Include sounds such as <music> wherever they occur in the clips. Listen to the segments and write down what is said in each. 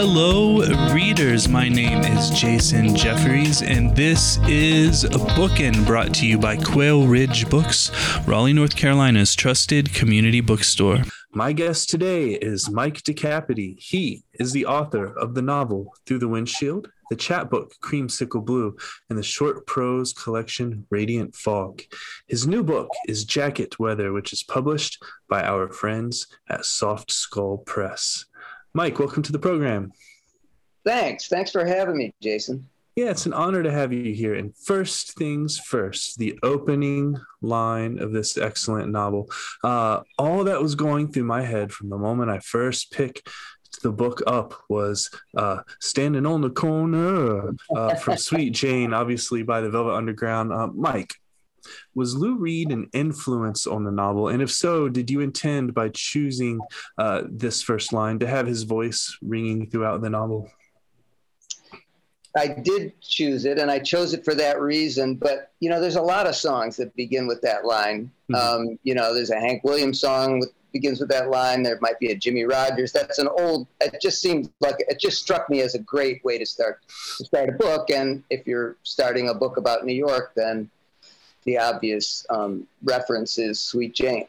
Hello, readers. My name is Jason Jeffries, and this is a Bookin brought to you by Quail Ridge Books, Raleigh, North Carolina's trusted community bookstore. My guest today is Mike DeCapite. He is the author of the novel Through the Windshield, the chapbook Creamsicle Blue, and the short prose collection Radiant Fog. His new book is Jacket Weather, which is published by our friends at Soft Skull Press. Mike, welcome to the program. Thanks. Thanks for having me, Jason. Yeah, it's an honor to have you here. And first things first, the opening line of this excellent novel. Uh, all that was going through my head from the moment I first picked the book up was uh, Standing on the Corner uh, from Sweet Jane, obviously by the Velvet Underground. Uh, Mike, was Lou Reed an influence on the novel? And if so, did you intend by choosing uh, this first line to have his voice ringing throughout the novel? I did choose it, and I chose it for that reason. But you know, there's a lot of songs that begin with that line. Mm-hmm. Um, you know, there's a Hank Williams song that begins with that line. There might be a Jimmie Rodgers. That's an old. It just seemed like it just struck me as a great way to start to start a book. And if you're starting a book about New York, then the obvious um, reference is Sweet Jane.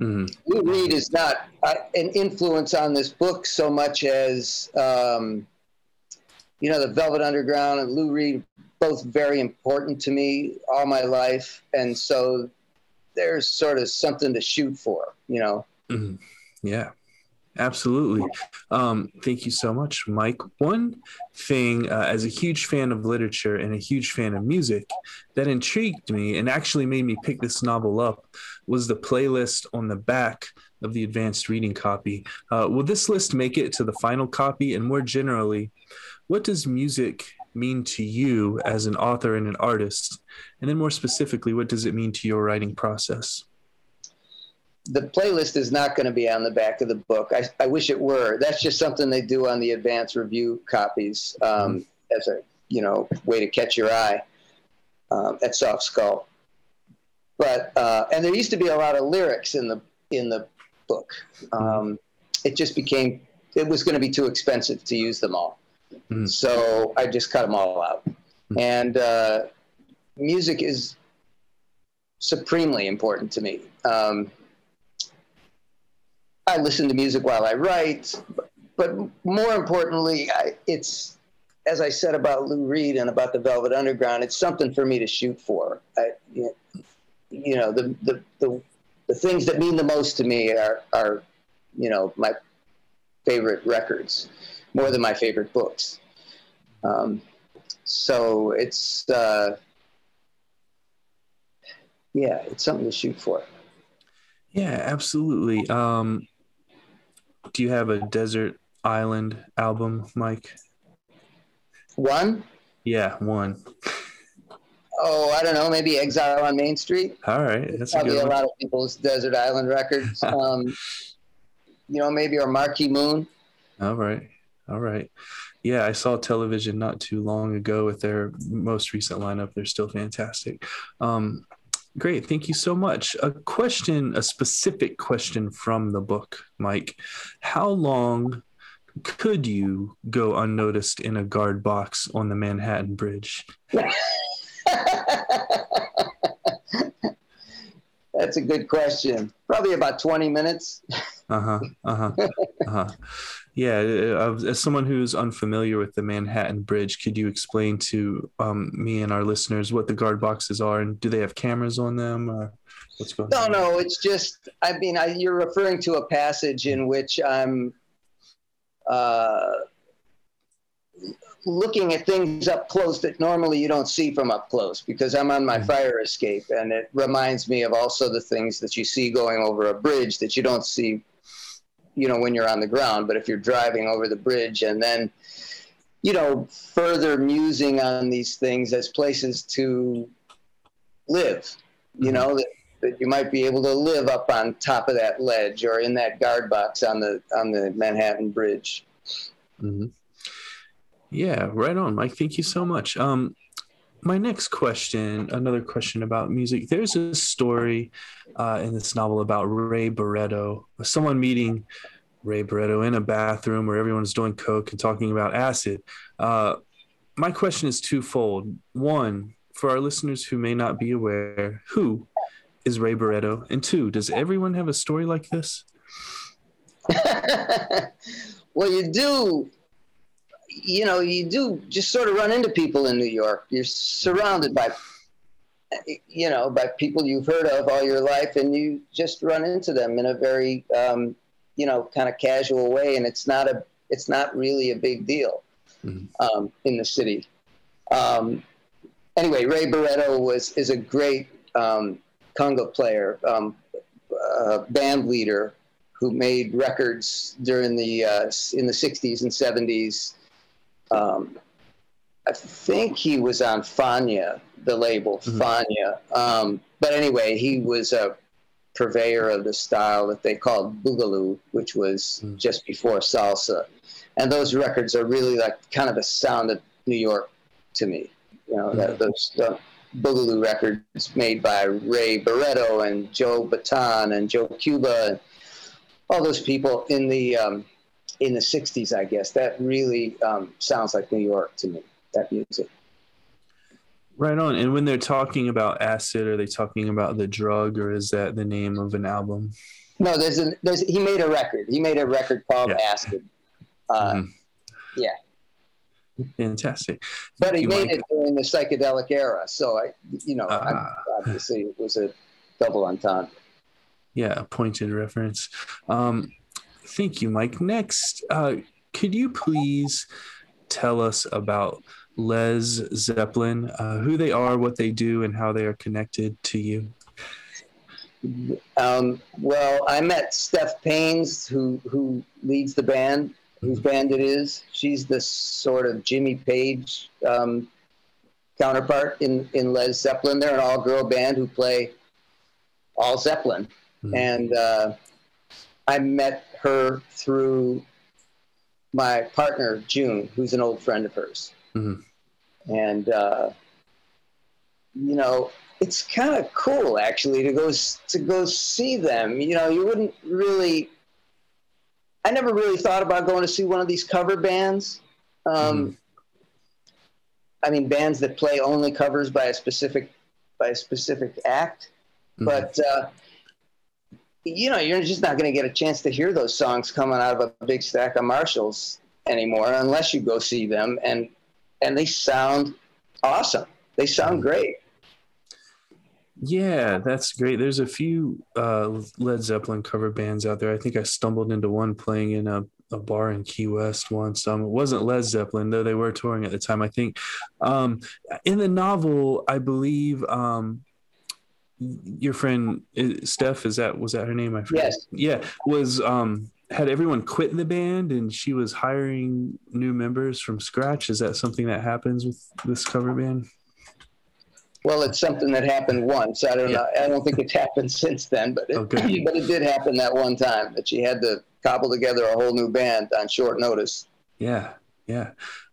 Mm-hmm. Lou Reed is not uh, an influence on this book so much as, um, you know, the Velvet Underground and Lou Reed, both very important to me all my life. And so there's sort of something to shoot for, you know? Mm-hmm. Yeah. Absolutely. Um, thank you so much, Mike. One thing, uh, as a huge fan of literature and a huge fan of music, that intrigued me and actually made me pick this novel up was the playlist on the back of the advanced reading copy. Uh, will this list make it to the final copy? And more generally, what does music mean to you as an author and an artist? And then more specifically, what does it mean to your writing process? The playlist is not going to be on the back of the book. I, I wish it were. That's just something they do on the advance review copies um, as a you know way to catch your eye um, at Soft Skull. But uh, and there used to be a lot of lyrics in the in the book. Um, it just became it was going to be too expensive to use them all, mm-hmm. so I just cut them all out. Mm-hmm. And uh, music is supremely important to me. Um, I listen to music while I write, but more importantly, I, it's as I said about Lou Reed and about the Velvet Underground. It's something for me to shoot for. I, you know, the, the the the things that mean the most to me are are you know my favorite records more than my favorite books. Um, so it's uh, yeah, it's something to shoot for. Yeah, absolutely. Um, do you have a desert island album, Mike? One? Yeah, one. Oh, I don't know. Maybe Exile on Main Street. All right, that's probably a, a, lot of people's desert island records. <laughs> um, you know, maybe or Marquee Moon. All right, all right. Yeah, I saw television not too long ago with their most recent lineup. They're still fantastic. Um, Great. Thank you so much. A question, a specific question from the book, Mike. How long could you go unnoticed in a guard box on the Manhattan Bridge? <laughs> That's a good question. Probably about 20 minutes. <laughs> uh huh. Uh huh. Uh huh. Yeah. Uh, as someone who's unfamiliar with the Manhattan Bridge, could you explain to um, me and our listeners what the guard boxes are and do they have cameras on them? Or what's going no, on? No, no. It's just, I mean, I, you're referring to a passage in which I'm. Uh, looking at things up close that normally you don't see from up close because I'm on my mm. fire escape and it reminds me of also the things that you see going over a bridge that you don't see you know when you're on the ground but if you're driving over the bridge and then you know further musing on these things as places to live you mm-hmm. know that, that you might be able to live up on top of that ledge or in that guard box on the on the Manhattan Bridge. Mm-hmm. Yeah, right on, Mike. Thank you so much. Um, my next question, another question about music. There's a story uh, in this novel about Ray Barretto, someone meeting Ray Barretto in a bathroom where everyone's doing coke and talking about acid. Uh, my question is twofold. One, for our listeners who may not be aware, who is Ray Barretto? And two, does everyone have a story like this? <laughs> well, you do. You know, you do just sort of run into people in New York. You're surrounded by, you know, by people you've heard of all your life, and you just run into them in a very, um, you know, kind of casual way, and it's not a, it's not really a big deal mm-hmm. um, in the city. Um, anyway, Ray Barretto was is a great um, conga player, um, uh, band leader, who made records during the uh, in the 60s and 70s. Um, I think he was on Fania, the label mm-hmm. Fania. Um, but anyway, he was a purveyor of the style that they called boogaloo, which was mm-hmm. just before salsa. And those records are really like kind of the sound of New York to me. You know, mm-hmm. that, those boogaloo records made by Ray Barretto and Joe Bataan and Joe Cuba and all those people in the um, in the '60s, I guess that really um, sounds like New York to me. That music. Right on. And when they're talking about acid, are they talking about the drug, or is that the name of an album? No, there's a there's he made a record. He made a record called yeah. Acid. Uh, mm-hmm. Yeah. Fantastic. But he made it during the psychedelic era, so I, you know, uh, obviously it was a double entendre. Yeah, a pointed reference. Um, thank you, Mike. Next, uh, could you please tell us about Lez Zeppelin, uh, who they are, what they do, and how they are connected to you? Um, well, I met Steph Paynes, who who leads the band, whose band it is. She's the sort of Jimmy Page um, counterpart in in Lez Zeppelin. They're an all girl band who play all Zeppelin. Mm-hmm. And uh, I met her through my partner, June, who's an old friend of hers. Mm-hmm. And, uh, you know, it's kind of cool actually to go to go see them. You know, you wouldn't really. I never really thought about going to see one of these cover bands. Um, mm-hmm. I mean, bands that play only covers by a specific by a specific act. Mm-hmm. But uh, you know, you're just not going to get a chance to hear those songs coming out of a big stack of Marshalls anymore unless you go see them and and they sound awesome. They sound great. Yeah, that's great. There's a few uh, Led Zeppelin cover bands out there. I think I stumbled into one playing in a, a bar in Key West once. Um, it wasn't Led Zeppelin, though they were touring at the time, I think. Um, in the novel, I believe um, your friend Steph is that was that her name? I forget. Yes. Yeah, was um had everyone quit the band and she was hiring new members from scratch. Is that something that happens with this cover band? Well, it's something that happened once. I don't yeah. know. I don't think it's happened <laughs> since then, but it, okay. <clears throat> but it did happen that one time that she had to cobble together a whole new band on short notice. Yeah, yeah.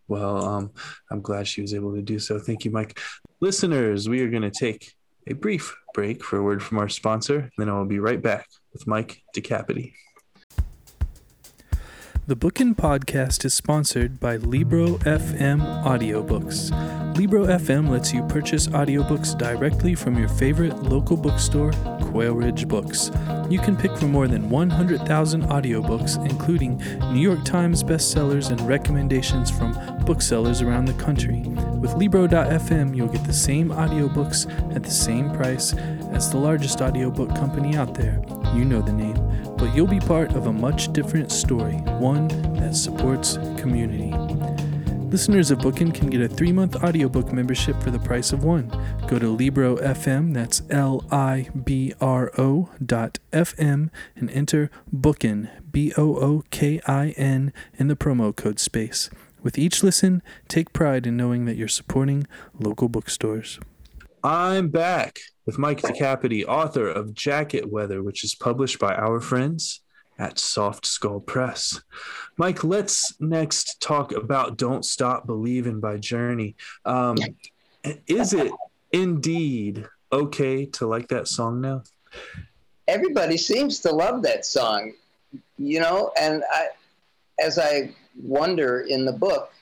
Well, um, I'm glad she was able to do so. Thank you, Mike. Listeners, we are going to take a brief break for a word from our sponsor, then I will be right back with Mike DeCapite. The Bookin' Podcast is sponsored by Libro FM Audiobooks. Libro FM lets you purchase audiobooks directly from your favorite local bookstore, Quail Ridge Books. You can pick from more than 100,000 audiobooks, including New York Times bestsellers and recommendations from booksellers around the country. With Libro.fm, you'll get the same audiobooks at the same price as the largest audiobook company out there. You know the name but you'll be part of a much different story, one that supports community. Listeners of Bookin can get a three month audiobook membership for the price of one. Go to Libro.fm, that's L I B R O dot FM, and enter Bookin, B O O K I N, in the promo code space. With each listen, take pride in knowing that you're supporting local bookstores. I'm back with Mike DeCapite, author of Jacket Weather, which is published by our friends at Soft Skull Press. Mike, let's next talk about Don't Stop Believing by Journey. Um, is it indeed okay to like that song now? Everybody seems to love that song. you know, and I, as I wonder in the book,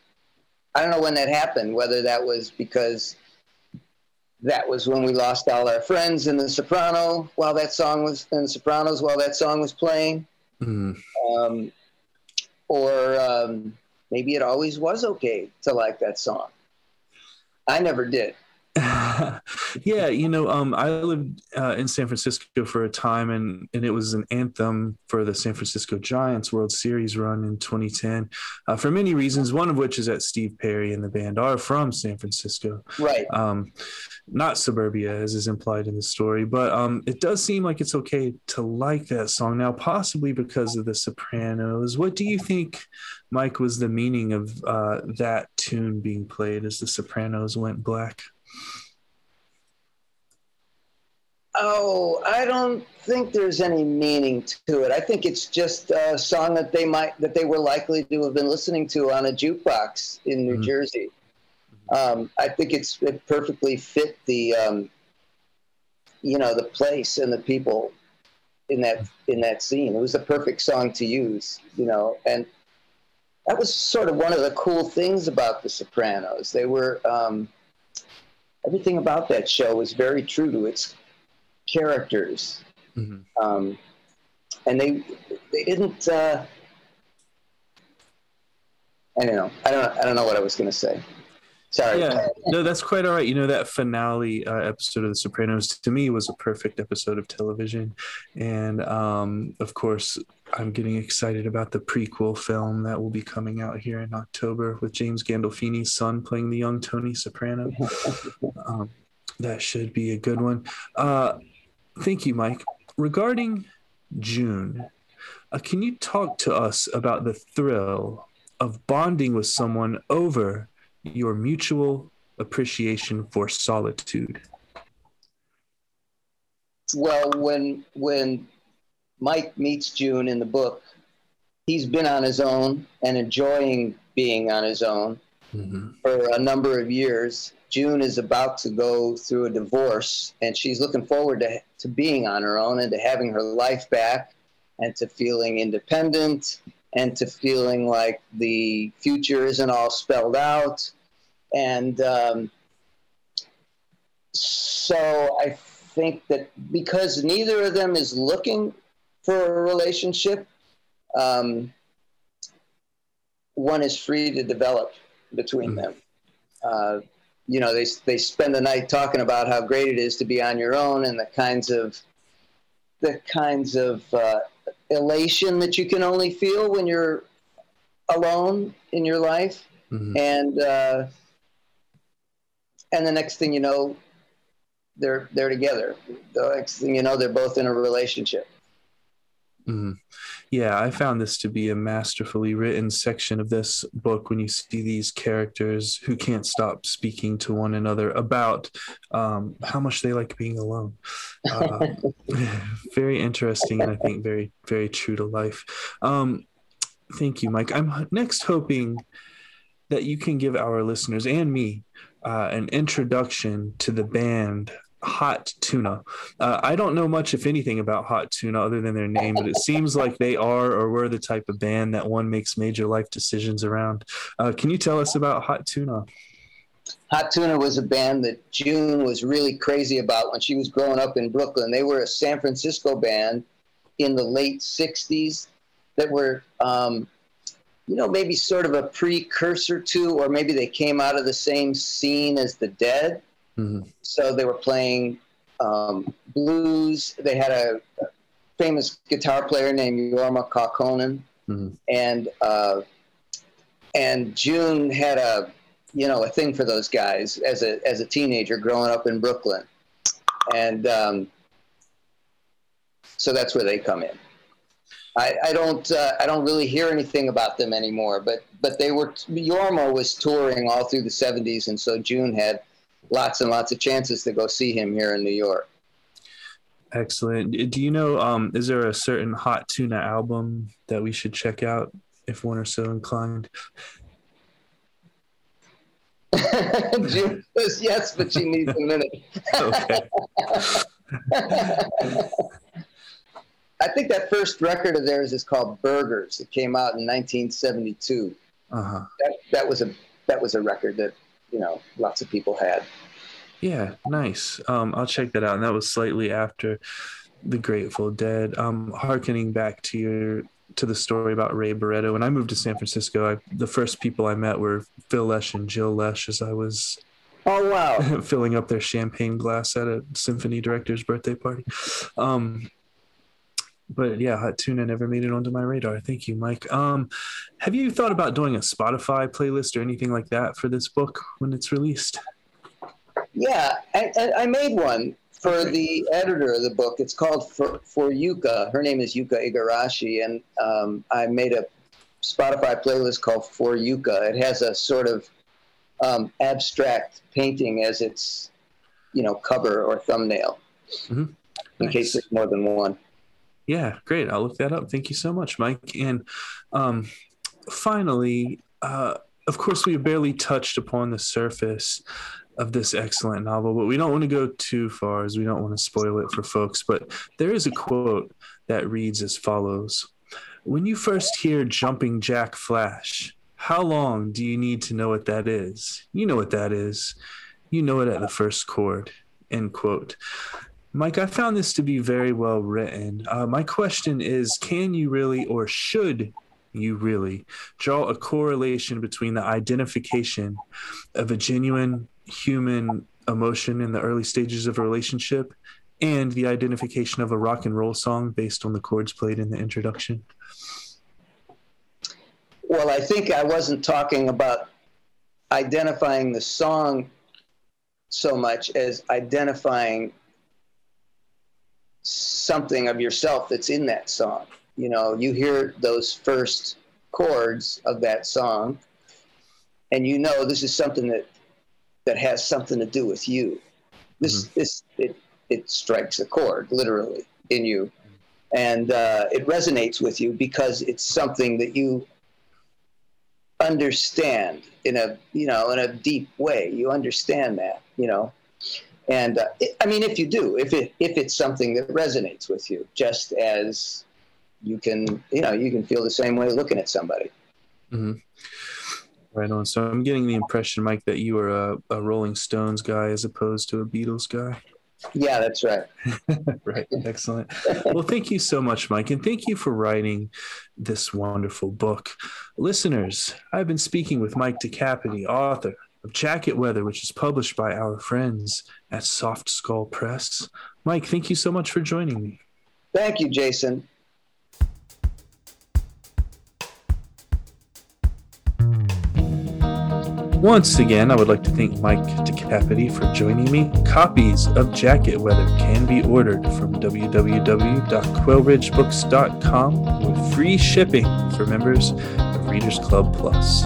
I don't know when that happened, whether that was because that was when we lost all our friends in the soprano while that song was in the sopranos while that song was playing. Mm. Um, or um, maybe it always was okay to like that song. I never did. <laughs> yeah, you know, um, I lived uh, in San Francisco for a time, and and it was an anthem for the San Francisco Giants World Series run in 2010, uh, for many reasons. One of which is that Steve Perry and the band are from San Francisco, right? Um, not suburbia, as is implied in the story, but um, it does seem like it's okay to like that song now, possibly because of the Sopranos. What do you think, Mike, was the meaning of uh, that tune being played as the Sopranos went black? Oh, I don't think there's any meaning to it. I think it's just a song that they might that they were likely to have been listening to on a jukebox in New mm-hmm. Jersey. Um, I think it's it perfectly fit the um, you know the place and the people in that in that scene. It was a perfect song to use, you know, and that was sort of one of the cool things about The Sopranos. They were um, everything about that show was very true to its characters, mm-hmm. um, and they they didn't. Uh, I don't know. I don't. I don't know what I was going to say. Sorry. Yeah, no, that's quite all right. You know, that finale uh, episode of The Sopranos to me was a perfect episode of television, and um, of course, I'm getting excited about the prequel film that will be coming out here in October with James Gandolfini's son playing the young Tony Soprano. <laughs> um, that should be a good one. Uh, thank you, Mike. Regarding June, uh, can you talk to us about the thrill of bonding with someone over your mutual appreciation for solitude? Well, when when Mike meets June in the book, he's been on his own and enjoying being on his own mm-hmm. for a number of years. June is about to go through a divorce, and she's looking forward to, to being on her own and to having her life back and to feeling independent and to feeling like the future isn't all spelled out. And um, so I think that because neither of them is looking for a relationship, um, one is free to develop between mm-hmm. them. Uh, you know, they, they spend the night talking about how great it is to be on your own and the kinds of the kinds of uh, elation that you can only feel when you're alone in your life. Mm-hmm. And uh, and the next thing you know, they're they're together. The next thing you know, they're both in a relationship. Mm-hmm. Yeah, I found this to be a masterfully written section of this book when you see these characters who can't stop speaking to one another about um, how much they like being alone. Uh, <laughs> very interesting, and I think very, very true to life. Um, thank you, Mike. I'm next hoping that you can give our listeners and me uh, an introduction to the band Hot Tuna. Uh, I don't know much, if anything, about Hot Tuna other than their name, but it seems like they are or were the type of band that one makes major life decisions around. Uh, can you tell us about Hot Tuna? Hot Tuna was a band that June was really crazy about when she was growing up in Brooklyn. They were a San Francisco band in the late 60s that were, um, you know, maybe sort of a precursor to, or maybe they came out of the same scene as the Dead Mm-hmm. So they were playing um, blues. They had a, famous guitar player named Jorma Kaukonen, mm-hmm. and uh, and June had a you know a thing for those guys as a as a teenager growing up in Brooklyn, and um, so that's where they come in. I, I don't uh, I don't really hear anything about them anymore, but but they were Jorma was touring all through the '70s, and so June had lots and lots of chances to go see him here in New York. Excellent. Do you know, um, is there a certain Hot Tuna album that we should check out if one are so inclined? <laughs> June says yes, but she needs a minute. <laughs> okay. <laughs> I think that first record of theirs is called Burgers. It came out in 1972. Uh-huh. That, that was a that was a record that you know lots of people had. Yeah, nice. Um, I'll check that out. And that was slightly after the Grateful Dead. Um, harkening back to your to the story about Ray Barretto. When I moved to San Francisco, I, the first people I met were Phil Lesh and Jill Lesh as I was Oh wow! <laughs> filling up their champagne glass at a symphony director's birthday party. Um, but yeah, Hot Tuna never made it onto my radar. Thank you, Mike. Um, have you thought about doing a Spotify playlist or anything like that for this book when it's released? Yeah, I, I made one for the editor of the book. It's called for, for Yuka. Her name is Yuka Igarashi, and um, I made a Spotify playlist called For Yuka. It has a sort of um, abstract painting as its, you know, cover or thumbnail. Mm-hmm. In nice. case there's more than one. Yeah, great. I'll look that up. Thank you so much, Mike. And um, finally, uh, of course, we barely touched upon the surface of this excellent novel, but we don't want to go too far as we don't want to spoil it for folks. But there is a quote that reads as follows When you first hear Jumping Jack Flash, how long do you need to know what that is? You know what that is. You know it at the first chord. End quote. Mike, I found this to be very well written. Uh, my question is can you really or should you really draw a correlation between the identification of a genuine human emotion in the early stages of a relationship and the identification of a rock and roll song based on the chords played in the introduction? Well, I think I wasn't talking about identifying the song so much as identifying something of yourself that's in that song. You know, you hear those first chords of that song, and you know this is something that that has something to do with you. This mm-hmm. this it it strikes a chord literally in you, and uh, it resonates with you because it's something that you understand in a you know in a deep way. You understand that you know, and uh, it, I mean if you do, if it if it's something that resonates with you, just as you can you know you can feel the same way looking at somebody. Mm-hmm. Right on. So I'm getting the impression, Mike, that you are a, a Rolling Stones guy as opposed to a Beatles guy. Yeah, that's right. <laughs> right. Excellent. well, thank you so much, Mike. And thank you for writing this wonderful book. Listeners, I've been speaking with Mike DeCapite, author of Jacket Weather, which is published by our friends at Soft Skull Press. Mike, thank you so much for joining me. Thank you, Jason. Once again, I would like to thank Mike DeCapite for joining me. Copies of Jacket Weather can be ordered from www.quailridgebooks.com with free shipping for members of Readers Club Plus.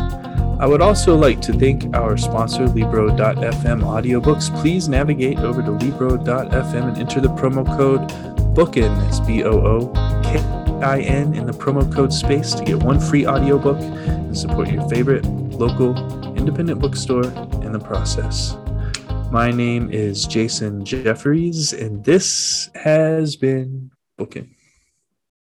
I would also like to thank our sponsor, Libro.fm audiobooks. Please navigate over to Libro.fm and enter the promo code BOOKIN, that's B O O K I N, in the promo code space to get one free audiobook and support your favorite local independent bookstore in the process. My name is Jason Jefferies, and this has been Booking.